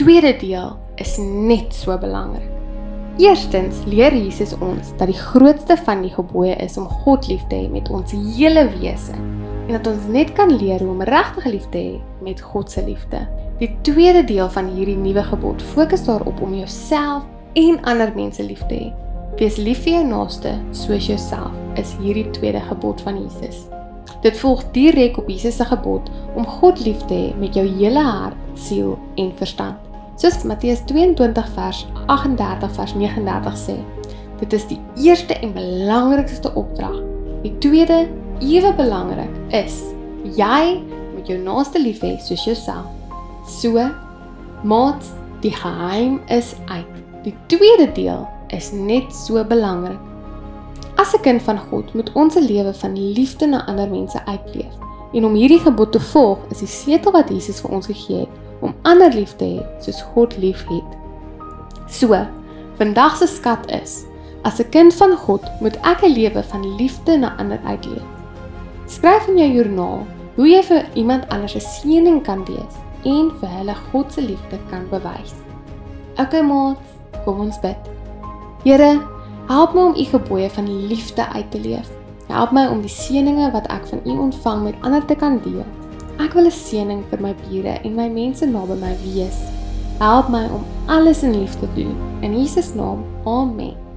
tweede deel is net so belangrik. Eerstens leer Jesus ons dat die grootste van die gebooie is om God lief te hê met ons hele wese en dat ons net kan leer hoe om regtig lief te hê met God se liefde. Die tweede deel van hierdie nuwe gebod fokus daarop om jouself en ander mense lief te hê. Wees lief vir jou naaste soos jouself is hierdie tweede gebod van Jesus. Dit volg direk op Jesus se gebod om God lief te hê met jou hele hart, siel en verstand. Soos Matteus 22 vers 38 vers 39 sê. Dit is die eerste en belangrikste opdrag. Die tweede, ewe belangrik, is jy moet jou naaste lief hê soos jouself. So, maat, die geheim is uit. Die tweede deel is net so belangrik. As 'n kind van God moet ons se lewe van liefde na ander mense uitleef. En om hierdie gebod te volg, is die sleutel wat Jesus vir ons gegee het om ander lief te hê soos God liefhet. So, vandag se skat is: as 'n kind van God, moet ek 'n lewe van liefde na ander uitleef. Skryf in jou joernaal hoe jy vir iemand anders 'n seëning kan wees en vir hulle God se liefde kan bewys. Okay, maat, kom ons bid. Here, help my om u gebooie van liefde uit te leef. Help my om die seënings wat ek van u ontvang met ander te kan deel. Ek wil 'n seëning vir my bure en my mense naby my wees. Help my om alles in liefde te doen. In Jesus naam. Amen.